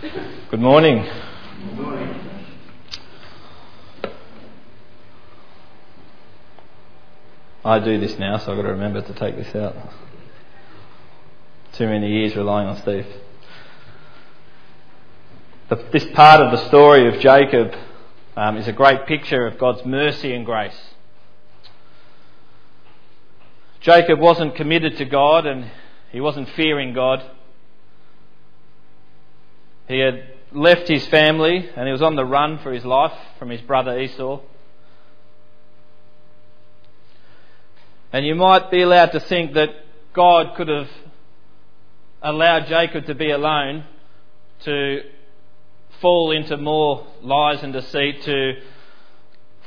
Good morning. Good morning. I do this now, so I've got to remember to take this out. Too many years relying on Steve. The, this part of the story of Jacob um, is a great picture of God's mercy and grace. Jacob wasn't committed to God and he wasn't fearing God. He had left his family and he was on the run for his life from his brother Esau. And you might be allowed to think that God could have allowed Jacob to be alone to fall into more lies and deceit, to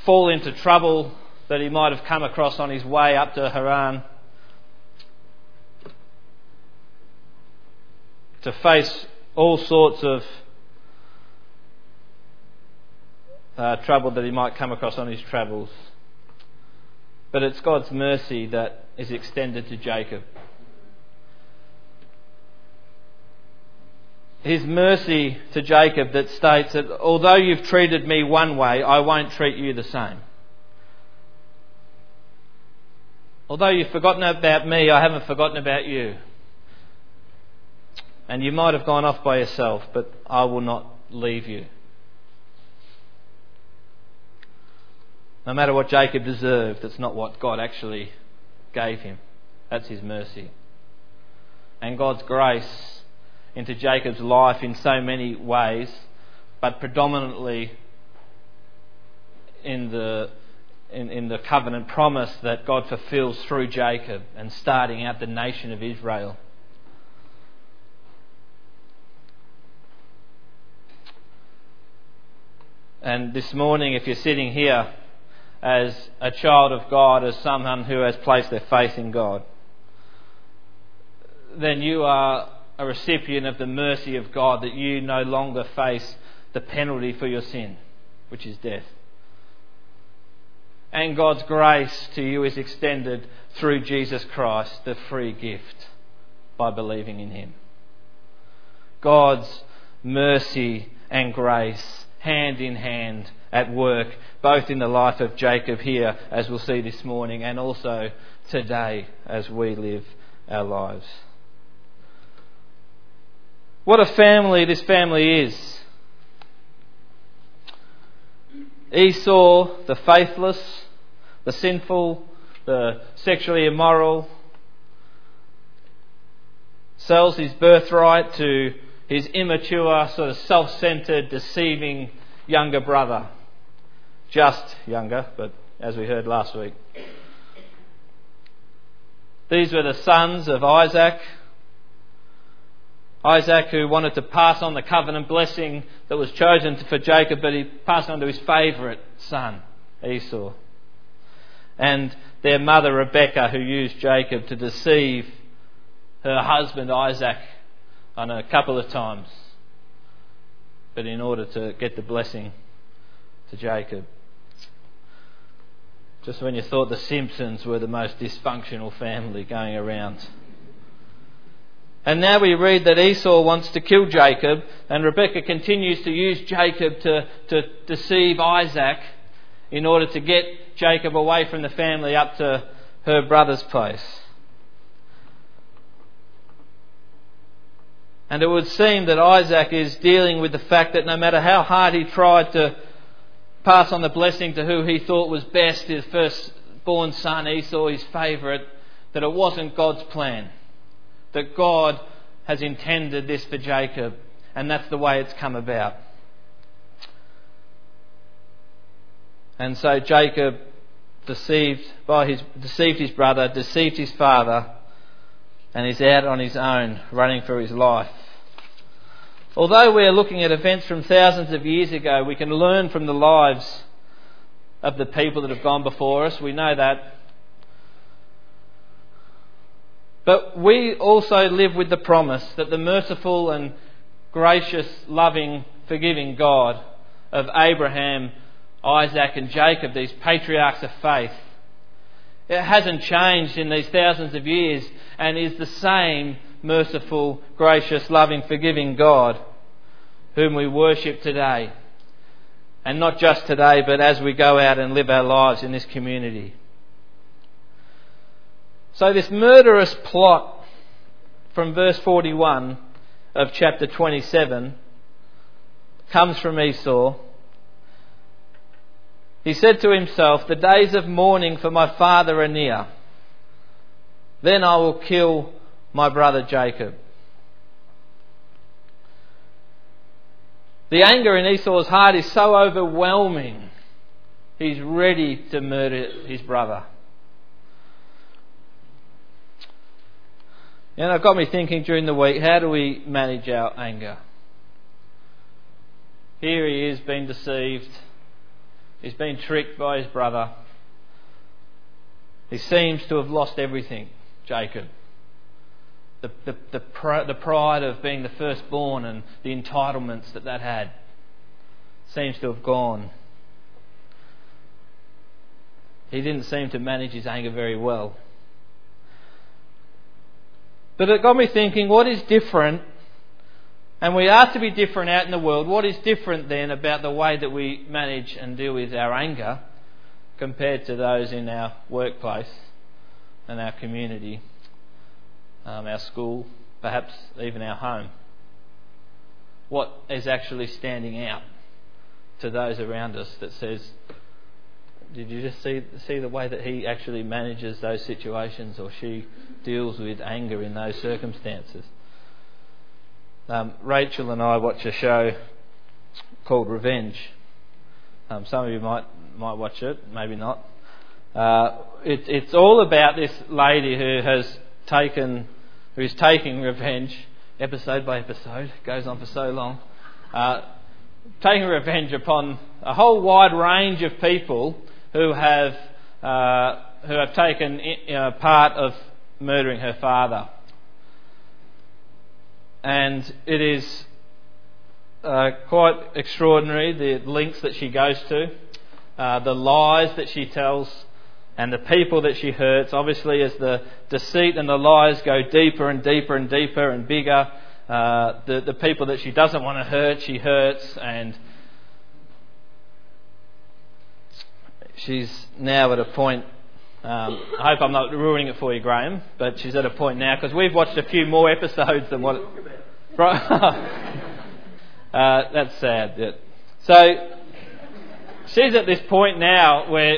fall into trouble that he might have come across on his way up to Haran, to face all sorts of uh, trouble that he might come across on his travels. But it's God's mercy that is extended to Jacob. His mercy to Jacob that states that although you've treated me one way, I won't treat you the same. Although you've forgotten about me, I haven't forgotten about you. And you might have gone off by yourself, but I will not leave you. No matter what Jacob deserved, that's not what God actually gave him. That's his mercy. And God's grace into Jacob's life in so many ways, but predominantly in the, in, in the covenant promise that God fulfills through Jacob and starting out the nation of Israel. And this morning, if you're sitting here as a child of God, as someone who has placed their faith in God, then you are a recipient of the mercy of God that you no longer face the penalty for your sin, which is death. And God's grace to you is extended through Jesus Christ, the free gift, by believing in Him. God's mercy and grace, hand in hand, at work, both in the life of Jacob here, as we'll see this morning, and also today as we live our lives. What a family this family is. Esau, the faithless, the sinful, the sexually immoral, sells his birthright to his immature, sort of self centered, deceiving younger brother just younger, but as we heard last week. These were the sons of Isaac. Isaac, who wanted to pass on the covenant blessing that was chosen for Jacob, but he passed on to his favourite son, Esau. And their mother, Rebekah, who used Jacob to deceive her husband, Isaac, on a couple of times, but in order to get the blessing to Jacob. Just when you thought the Simpsons were the most dysfunctional family going around. And now we read that Esau wants to kill Jacob, and Rebekah continues to use Jacob to, to deceive Isaac in order to get Jacob away from the family up to her brother's place. And it would seem that Isaac is dealing with the fact that no matter how hard he tried to pass on the blessing to who he thought was best, his firstborn son Esau, his favourite, that it wasn't God's plan. That God has intended this for Jacob, and that's the way it's come about. And so Jacob deceived by his deceived his brother, deceived his father, and is out on his own, running for his life. Although we are looking at events from thousands of years ago, we can learn from the lives of the people that have gone before us. We know that. But we also live with the promise that the merciful and gracious, loving, forgiving God of Abraham, Isaac, and Jacob, these patriarchs of faith, it hasn't changed in these thousands of years and is the same merciful, gracious, loving, forgiving God whom we worship today. And not just today, but as we go out and live our lives in this community. So, this murderous plot from verse 41 of chapter 27 comes from Esau. He said to himself, The days of mourning for my father are near. Then I will kill my brother Jacob. The anger in Esau's heart is so overwhelming, he's ready to murder his brother. And it got me thinking during the week how do we manage our anger? Here he is, being deceived. He's been tricked by his brother. He seems to have lost everything, Jacob. The, the, the, pr- the pride of being the firstborn and the entitlements that that had seems to have gone. He didn't seem to manage his anger very well. But it got me thinking what is different and we are to be different out in the world. What is different then about the way that we manage and deal with our anger compared to those in our workplace and our community, um, our school, perhaps even our home? What is actually standing out to those around us that says, did you just see see the way that he actually manages those situations or she deals with anger in those circumstances? Um, Rachel and I watch a show called Revenge. Um, some of you might might watch it, maybe not. Uh, it, it's all about this lady who has taken, who's taking revenge, episode by episode, goes on for so long, uh, taking revenge upon a whole wide range of people who have uh, who have taken part of murdering her father. And it is uh, quite extraordinary the links that she goes to, uh, the lies that she tells, and the people that she hurts. Obviously, as the deceit and the lies go deeper and deeper and deeper and bigger, uh, the, the people that she doesn't want to hurt, she hurts, and she's now at a point um, I hope I'm not ruining it for you, Graham, but she's at a point now because we've watched a few more episodes than what. uh, that's sad. Yeah. So she's at this point now where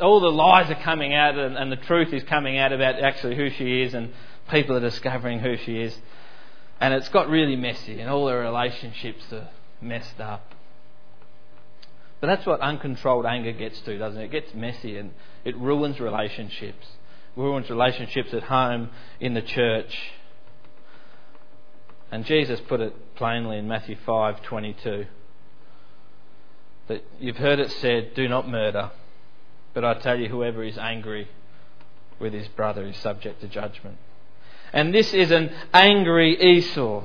all the lies are coming out and, and the truth is coming out about actually who she is, and people are discovering who she is. And it's got really messy, and all her relationships are messed up. But that's what uncontrolled anger gets to, doesn't it? It gets messy and it ruins relationships. It ruins relationships at home, in the church. And Jesus put it plainly in Matthew 5:22 that you've heard it said, "Do not murder." But I tell you, whoever is angry with his brother is subject to judgment. And this is an angry Esau,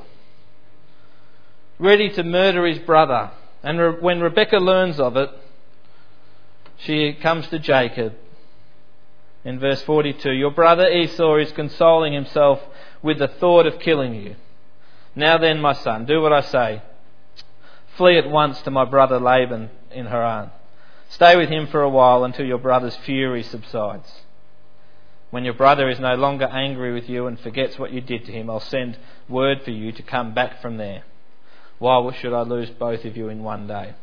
ready to murder his brother. And re- when Rebecca learns of it, she comes to Jacob in verse 42 Your brother Esau is consoling himself with the thought of killing you. Now then, my son, do what I say. Flee at once to my brother Laban in Haran. Stay with him for a while until your brother's fury subsides. When your brother is no longer angry with you and forgets what you did to him, I'll send word for you to come back from there. Why should I lose both of you in one day?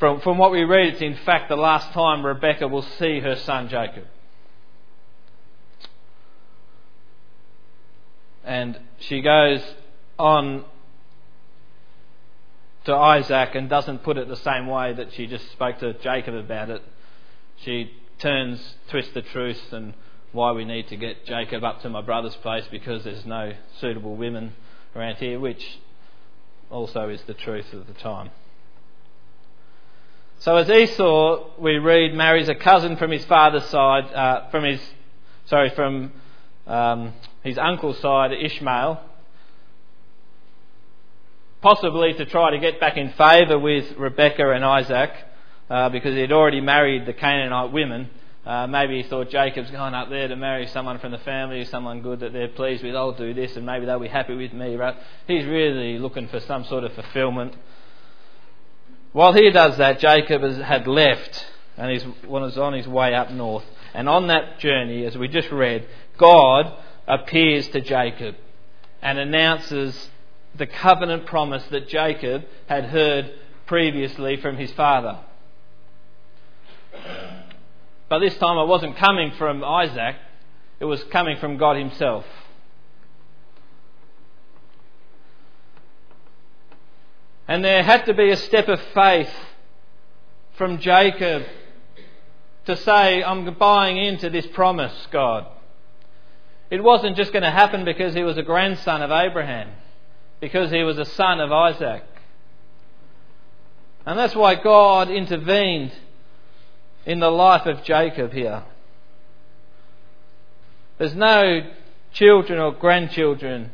From, from what we read, it's in fact the last time Rebecca will see her son Jacob. And she goes on to Isaac and doesn't put it the same way that she just spoke to Jacob about it. She turns, twists the truth, and why we need to get Jacob up to my brother's place because there's no suitable women around here, which also is the truth of the time. So as Esau, we read, marries a cousin from his father's side, uh, from his, sorry, from um, his uncle's side, Ishmael, possibly to try to get back in favour with Rebecca and Isaac, uh, because he had already married the Canaanite women. Uh, maybe he thought Jacob's going up there to marry someone from the family, someone good that they're pleased with. I'll do this, and maybe they'll be happy with me. Right? He's really looking for some sort of fulfillment. While he does that, Jacob has, had left and he was on his way up north. And on that journey, as we just read, God appears to Jacob and announces the covenant promise that Jacob had heard previously from his father. But this time it wasn't coming from Isaac, it was coming from God Himself. And there had to be a step of faith from Jacob to say, I'm buying into this promise, God. It wasn't just going to happen because he was a grandson of Abraham, because he was a son of Isaac. And that's why God intervened in the life of Jacob here. There's no children or grandchildren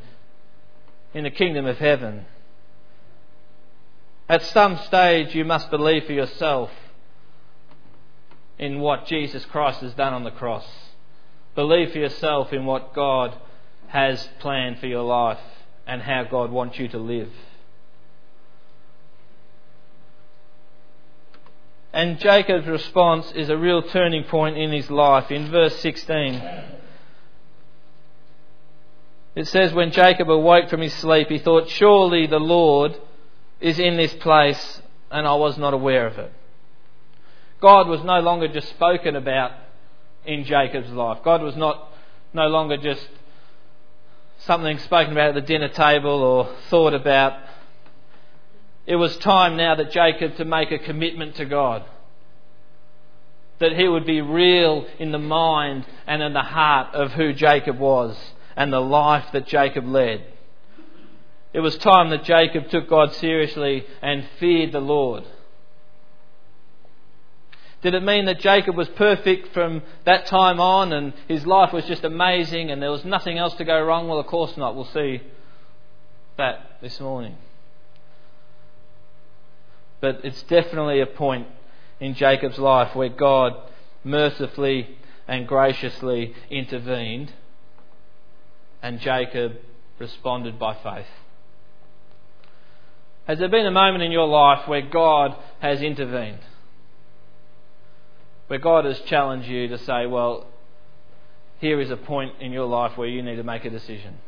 in the kingdom of heaven. At some stage, you must believe for yourself in what Jesus Christ has done on the cross. Believe for yourself in what God has planned for your life and how God wants you to live. And Jacob's response is a real turning point in his life. In verse 16, it says, When Jacob awoke from his sleep, he thought, Surely the Lord is in this place, and I was not aware of it. God was no longer just spoken about in Jacob's life. God was not no longer just something spoken about at the dinner table or thought about. It was time now that Jacob to make a commitment to God. That he would be real in the mind and in the heart of who Jacob was and the life that Jacob led. It was time that Jacob took God seriously and feared the Lord. Did it mean that Jacob was perfect from that time on and his life was just amazing and there was nothing else to go wrong? Well, of course not. We'll see that this morning. But it's definitely a point in Jacob's life where God mercifully and graciously intervened and Jacob responded by faith. Has there been a moment in your life where God has intervened? Where God has challenged you to say, well, here is a point in your life where you need to make a decision.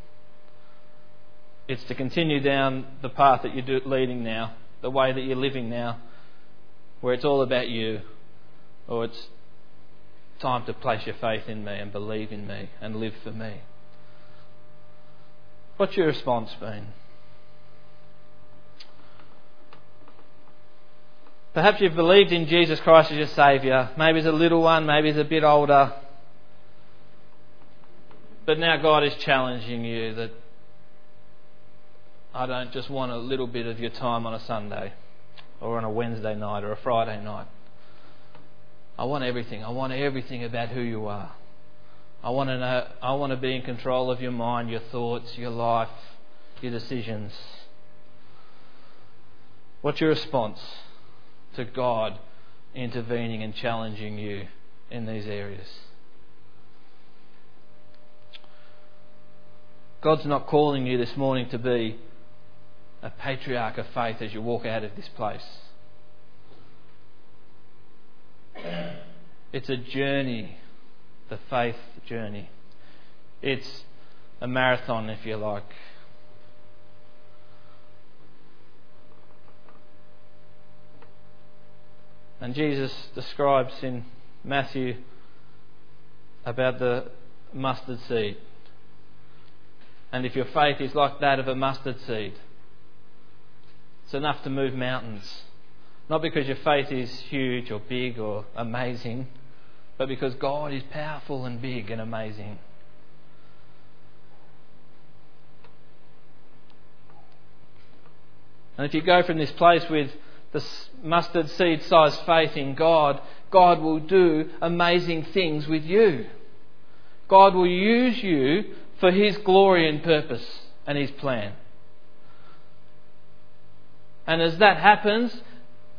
It's to continue down the path that you're leading now, the way that you're living now, where it's all about you, or it's time to place your faith in me and believe in me and live for me. What's your response been? Perhaps you've believed in Jesus Christ as your Saviour. Maybe it's a little one, maybe it's a bit older. But now God is challenging you that I don't just want a little bit of your time on a Sunday or on a Wednesday night or a Friday night. I want everything. I want everything about who you are. I want to know I want to be in control of your mind, your thoughts, your life, your decisions. What's your response? To God intervening and challenging you in these areas. God's not calling you this morning to be a patriarch of faith as you walk out of this place. It's a journey, the faith journey. It's a marathon, if you like. And Jesus describes in Matthew about the mustard seed. And if your faith is like that of a mustard seed, it's enough to move mountains. Not because your faith is huge or big or amazing, but because God is powerful and big and amazing. And if you go from this place with the mustard seed sized faith in God, God will do amazing things with you. God will use you for His glory and purpose and His plan. And as that happens,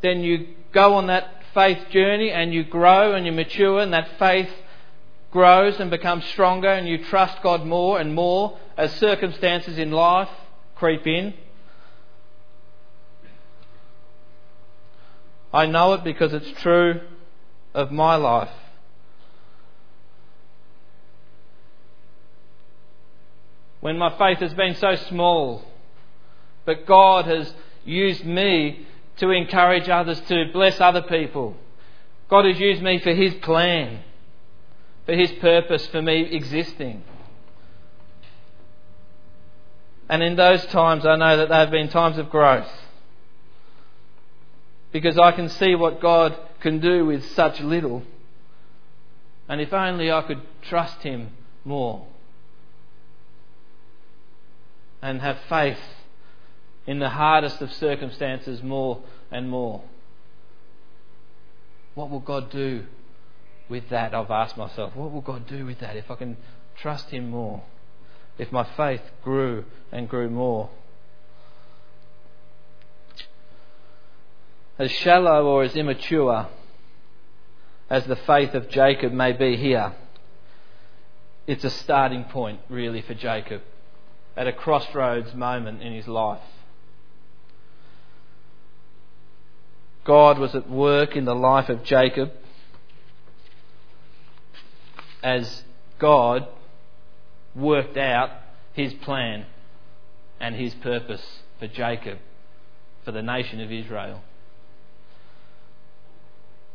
then you go on that faith journey and you grow and you mature and that faith grows and becomes stronger and you trust God more and more as circumstances in life creep in. I know it because it's true of my life. When my faith has been so small, but God has used me to encourage others, to bless other people. God has used me for His plan, for His purpose, for me existing. And in those times, I know that there have been times of growth. Because I can see what God can do with such little. And if only I could trust Him more and have faith in the hardest of circumstances more and more. What will God do with that? I've asked myself, what will God do with that if I can trust Him more? If my faith grew and grew more? As shallow or as immature as the faith of Jacob may be here, it's a starting point really for Jacob at a crossroads moment in his life. God was at work in the life of Jacob as God worked out his plan and his purpose for Jacob, for the nation of Israel.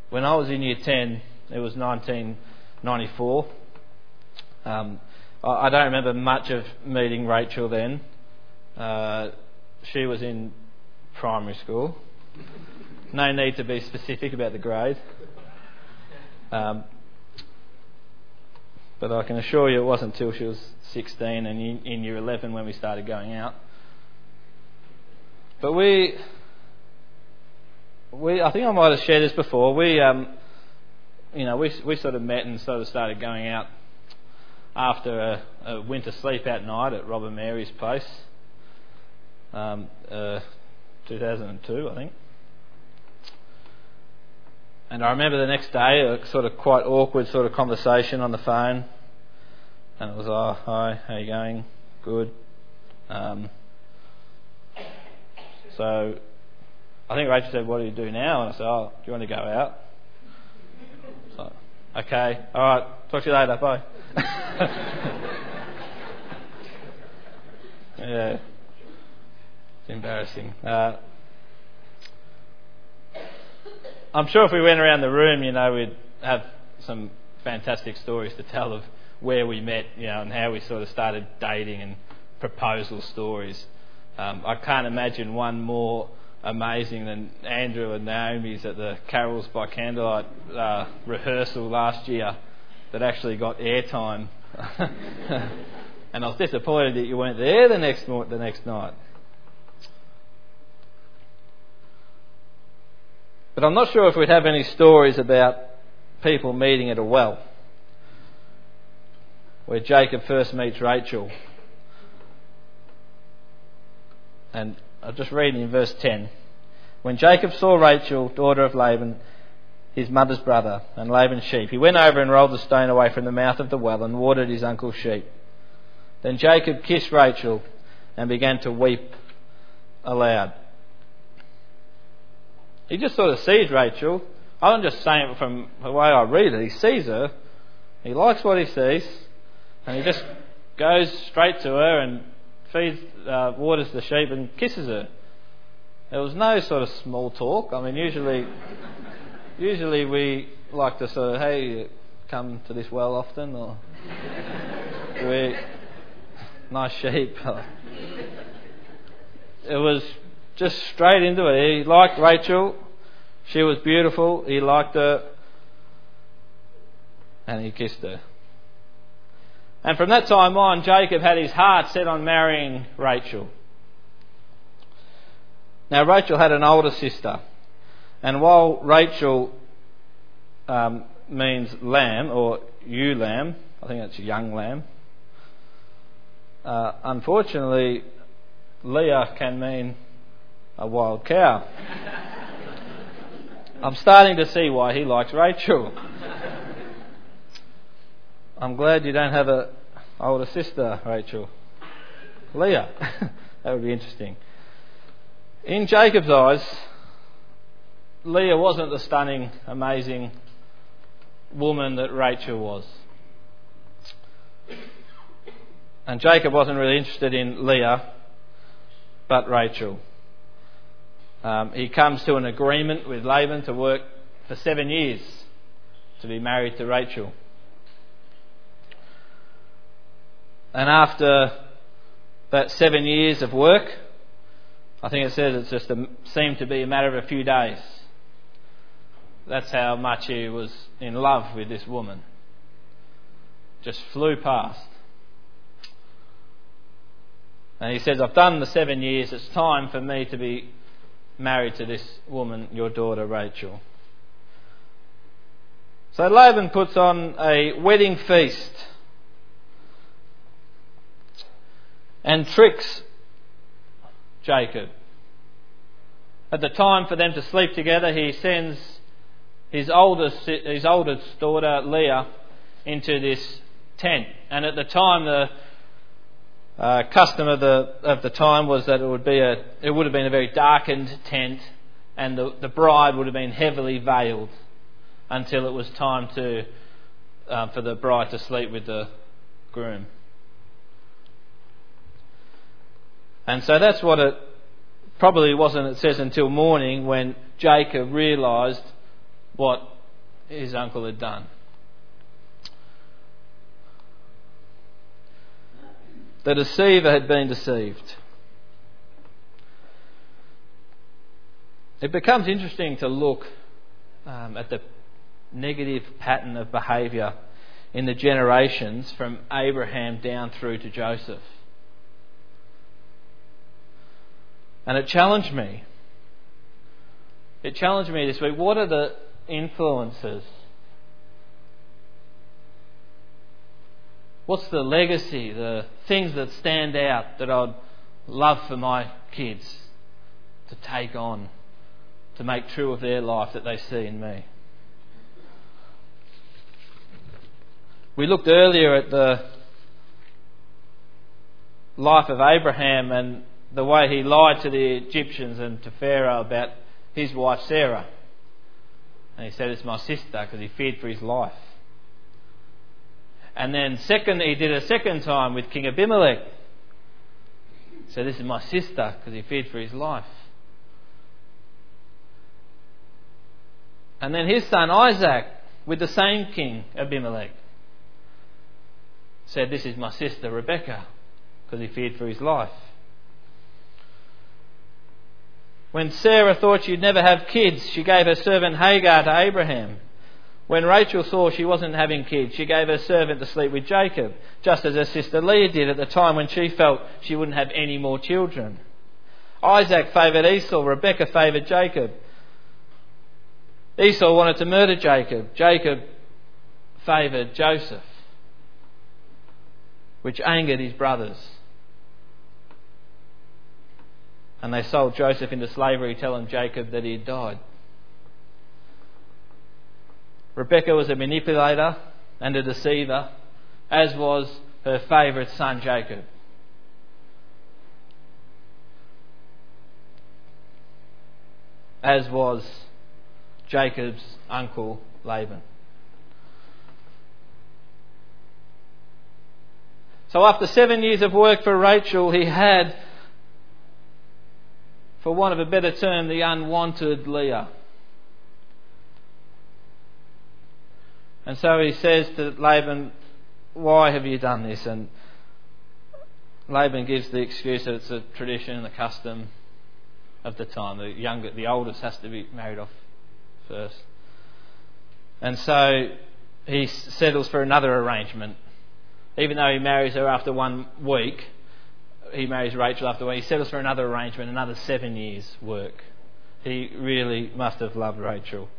When I was in year 10, it was 1994. Um, I don't remember much of meeting Rachel then. Uh, she was in primary school. No need to be specific about the grade. Um, but I can assure you it wasn't until she was 16 and in, in year 11 when we started going out. But we, we, I think I might have shared this before. We, um, you know, we we sort of met and sort of started going out after a, a winter sleep out night at Robert Mary's place, um, uh, 2002, I think. And I remember the next day, a sort of quite awkward sort of conversation on the phone. And it was, oh, hi, how you going? Good. Um, so I think Rachel said, what do you do now? And I said, oh, do you want to go out? So, okay, all right, talk to you later, bye. yeah, it's embarrassing. Uh, I'm sure if we went around the room, you know, we'd have some fantastic stories to tell of where we met, you know, and how we sort of started dating and proposal stories. Um, I can't imagine one more amazing than Andrew and Naomi's at the Carols by Candlelight uh, rehearsal last year that actually got airtime. and I was disappointed that you weren't there the next, the next night. But I'm not sure if we'd have any stories about people meeting at a well, where Jacob first meets Rachel. And I'll just read in verse 10. When Jacob saw Rachel, daughter of Laban, his mother's brother, and Laban's sheep. He went over and rolled the stone away from the mouth of the well and watered his uncle's sheep. Then Jacob kissed Rachel and began to weep aloud. He just sort of sees Rachel. I'm just saying it from the way I read it. He sees her, he likes what he sees, and he just goes straight to her and feeds, uh, waters the sheep and kisses her. There was no sort of small talk. I mean, usually usually we like to sort of, hey, come to this well often, or we nice sheep. it was just straight into it. He liked Rachel. She was beautiful. He liked her. And he kissed her. And from that time on, Jacob had his heart set on marrying Rachel. Now, Rachel had an older sister. And while Rachel um, means lamb or ewe lamb, I think that's young lamb, uh, unfortunately, Leah can mean a wild cow. I'm starting to see why he likes Rachel. I'm glad you don't have a older sister, Rachel. Leah. that would be interesting. In Jacob's eyes, Leah wasn't the stunning, amazing woman that Rachel was. And Jacob wasn't really interested in Leah, but Rachel. Um, he comes to an agreement with Laban to work for seven years to be married to Rachel. And after that seven years of work, I think it says it just a, seemed to be a matter of a few days. That's how much he was in love with this woman. Just flew past. And he says, I've done the seven years, it's time for me to be married to this woman, your daughter Rachel. So Laban puts on a wedding feast and tricks Jacob. At the time for them to sleep together, he sends his oldest, his oldest daughter Leah into this tent. And at the time, the uh, custom of the of the time was that it would be a it would have been a very darkened tent, and the the bride would have been heavily veiled until it was time to uh, for the bride to sleep with the groom. And so that's what it probably wasn't. It says until morning when Jacob realised what his uncle had done. The deceiver had been deceived. It becomes interesting to look um, at the negative pattern of behaviour in the generations from Abraham down through to Joseph. And it challenged me. It challenged me this week. What are the influences What's the legacy, the things that stand out that I'd love for my kids to take on, to make true of their life that they see in me? We looked earlier at the life of Abraham and the way he lied to the Egyptians and to Pharaoh about his wife Sarah. And he said, It's my sister because he feared for his life. And then second, he did a second time with King Abimelech. So this is my sister because he feared for his life. And then his son Isaac with the same king Abimelech said, This is my sister Rebecca because he feared for his life. When Sarah thought she'd never have kids, she gave her servant Hagar to Abraham. When Rachel saw she wasn't having kids, she gave her servant to sleep with Jacob, just as her sister Leah did at the time when she felt she wouldn't have any more children. Isaac favoured Esau, Rebekah favoured Jacob. Esau wanted to murder Jacob. Jacob favoured Joseph, which angered his brothers. And they sold Joseph into slavery, telling Jacob that he had died. Rebecca was a manipulator and a deceiver, as was her favourite son Jacob. As was Jacob's uncle Laban. So after seven years of work for Rachel, he had, for want of a better term, the unwanted Leah. And so he says to Laban, Why have you done this? And Laban gives the excuse that it's a tradition and a custom of the time. The younger, the oldest has to be married off first. And so he settles for another arrangement. Even though he marries her after one week, he marries Rachel after he settles for another arrangement, another seven years' work. He really must have loved Rachel.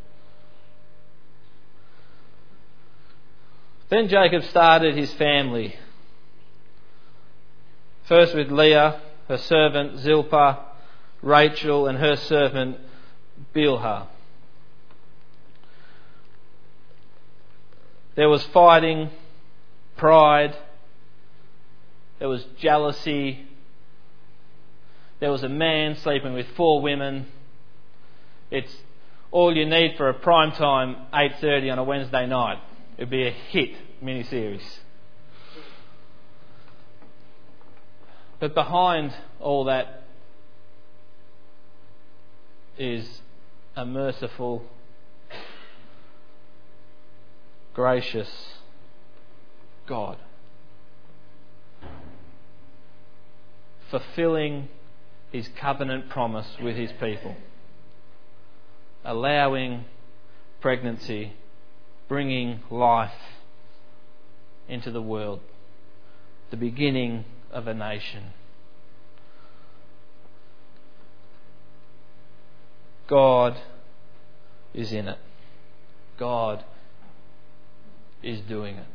Then Jacob started his family. First with Leah, her servant Zilpah, Rachel, and her servant Bilhah. There was fighting, pride, there was jealousy, there was a man sleeping with four women. It's all you need for a prime time 8:30 on a Wednesday night. It'd be a hit miniseries. But behind all that is a merciful, gracious God. Fulfilling his covenant promise with his people, allowing pregnancy, bringing life into the world, the beginning of a nation. God is in it. God is doing it.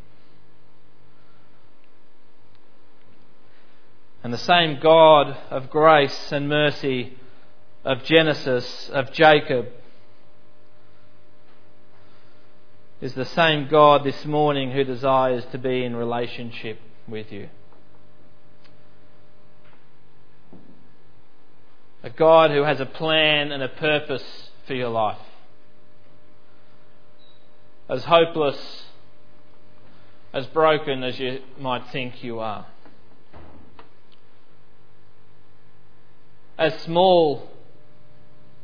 And the same God of grace and mercy of Genesis, of Jacob, is the same God this morning who desires to be in relationship with you. A God who has a plan and a purpose for your life. As hopeless, as broken as you might think you are. As small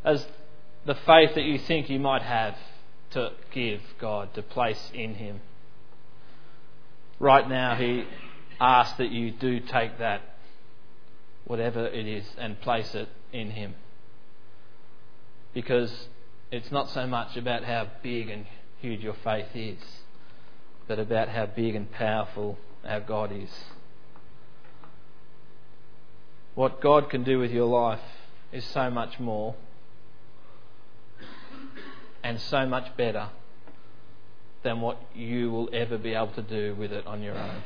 as the faith that you think you might have to give God, to place in Him. Right now, He asks that you do take that, whatever it is, and place it in Him. Because it's not so much about how big and huge your faith is, but about how big and powerful our God is. What God can do with your life is so much more and so much better than what you will ever be able to do with it on your own.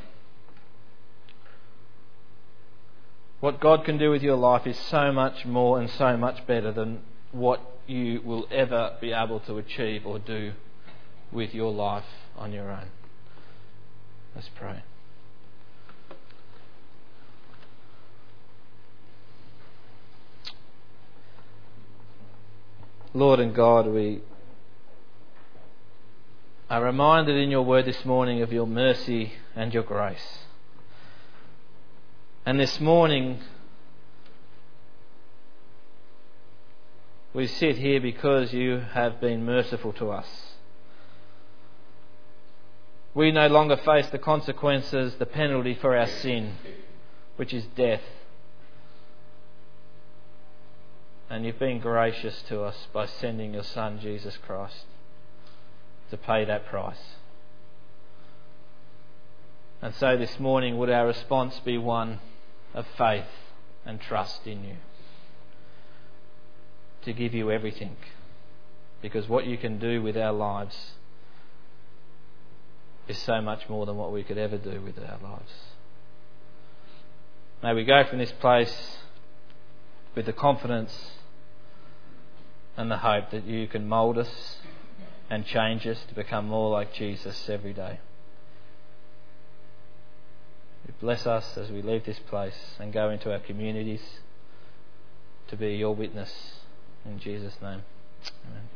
What God can do with your life is so much more and so much better than what you will ever be able to achieve or do with your life on your own. Let's pray. Lord and God, we are reminded in your word this morning of your mercy and your grace. And this morning, we sit here because you have been merciful to us. We no longer face the consequences, the penalty for our sin, which is death. And you've been gracious to us by sending your Son, Jesus Christ, to pay that price. And so this morning, would our response be one of faith and trust in you? To give you everything. Because what you can do with our lives is so much more than what we could ever do with our lives. May we go from this place with the confidence and the hope that you can mould us and change us to become more like Jesus every day. Bless us as we leave this place and go into our communities to be your witness. In Jesus' name. Amen.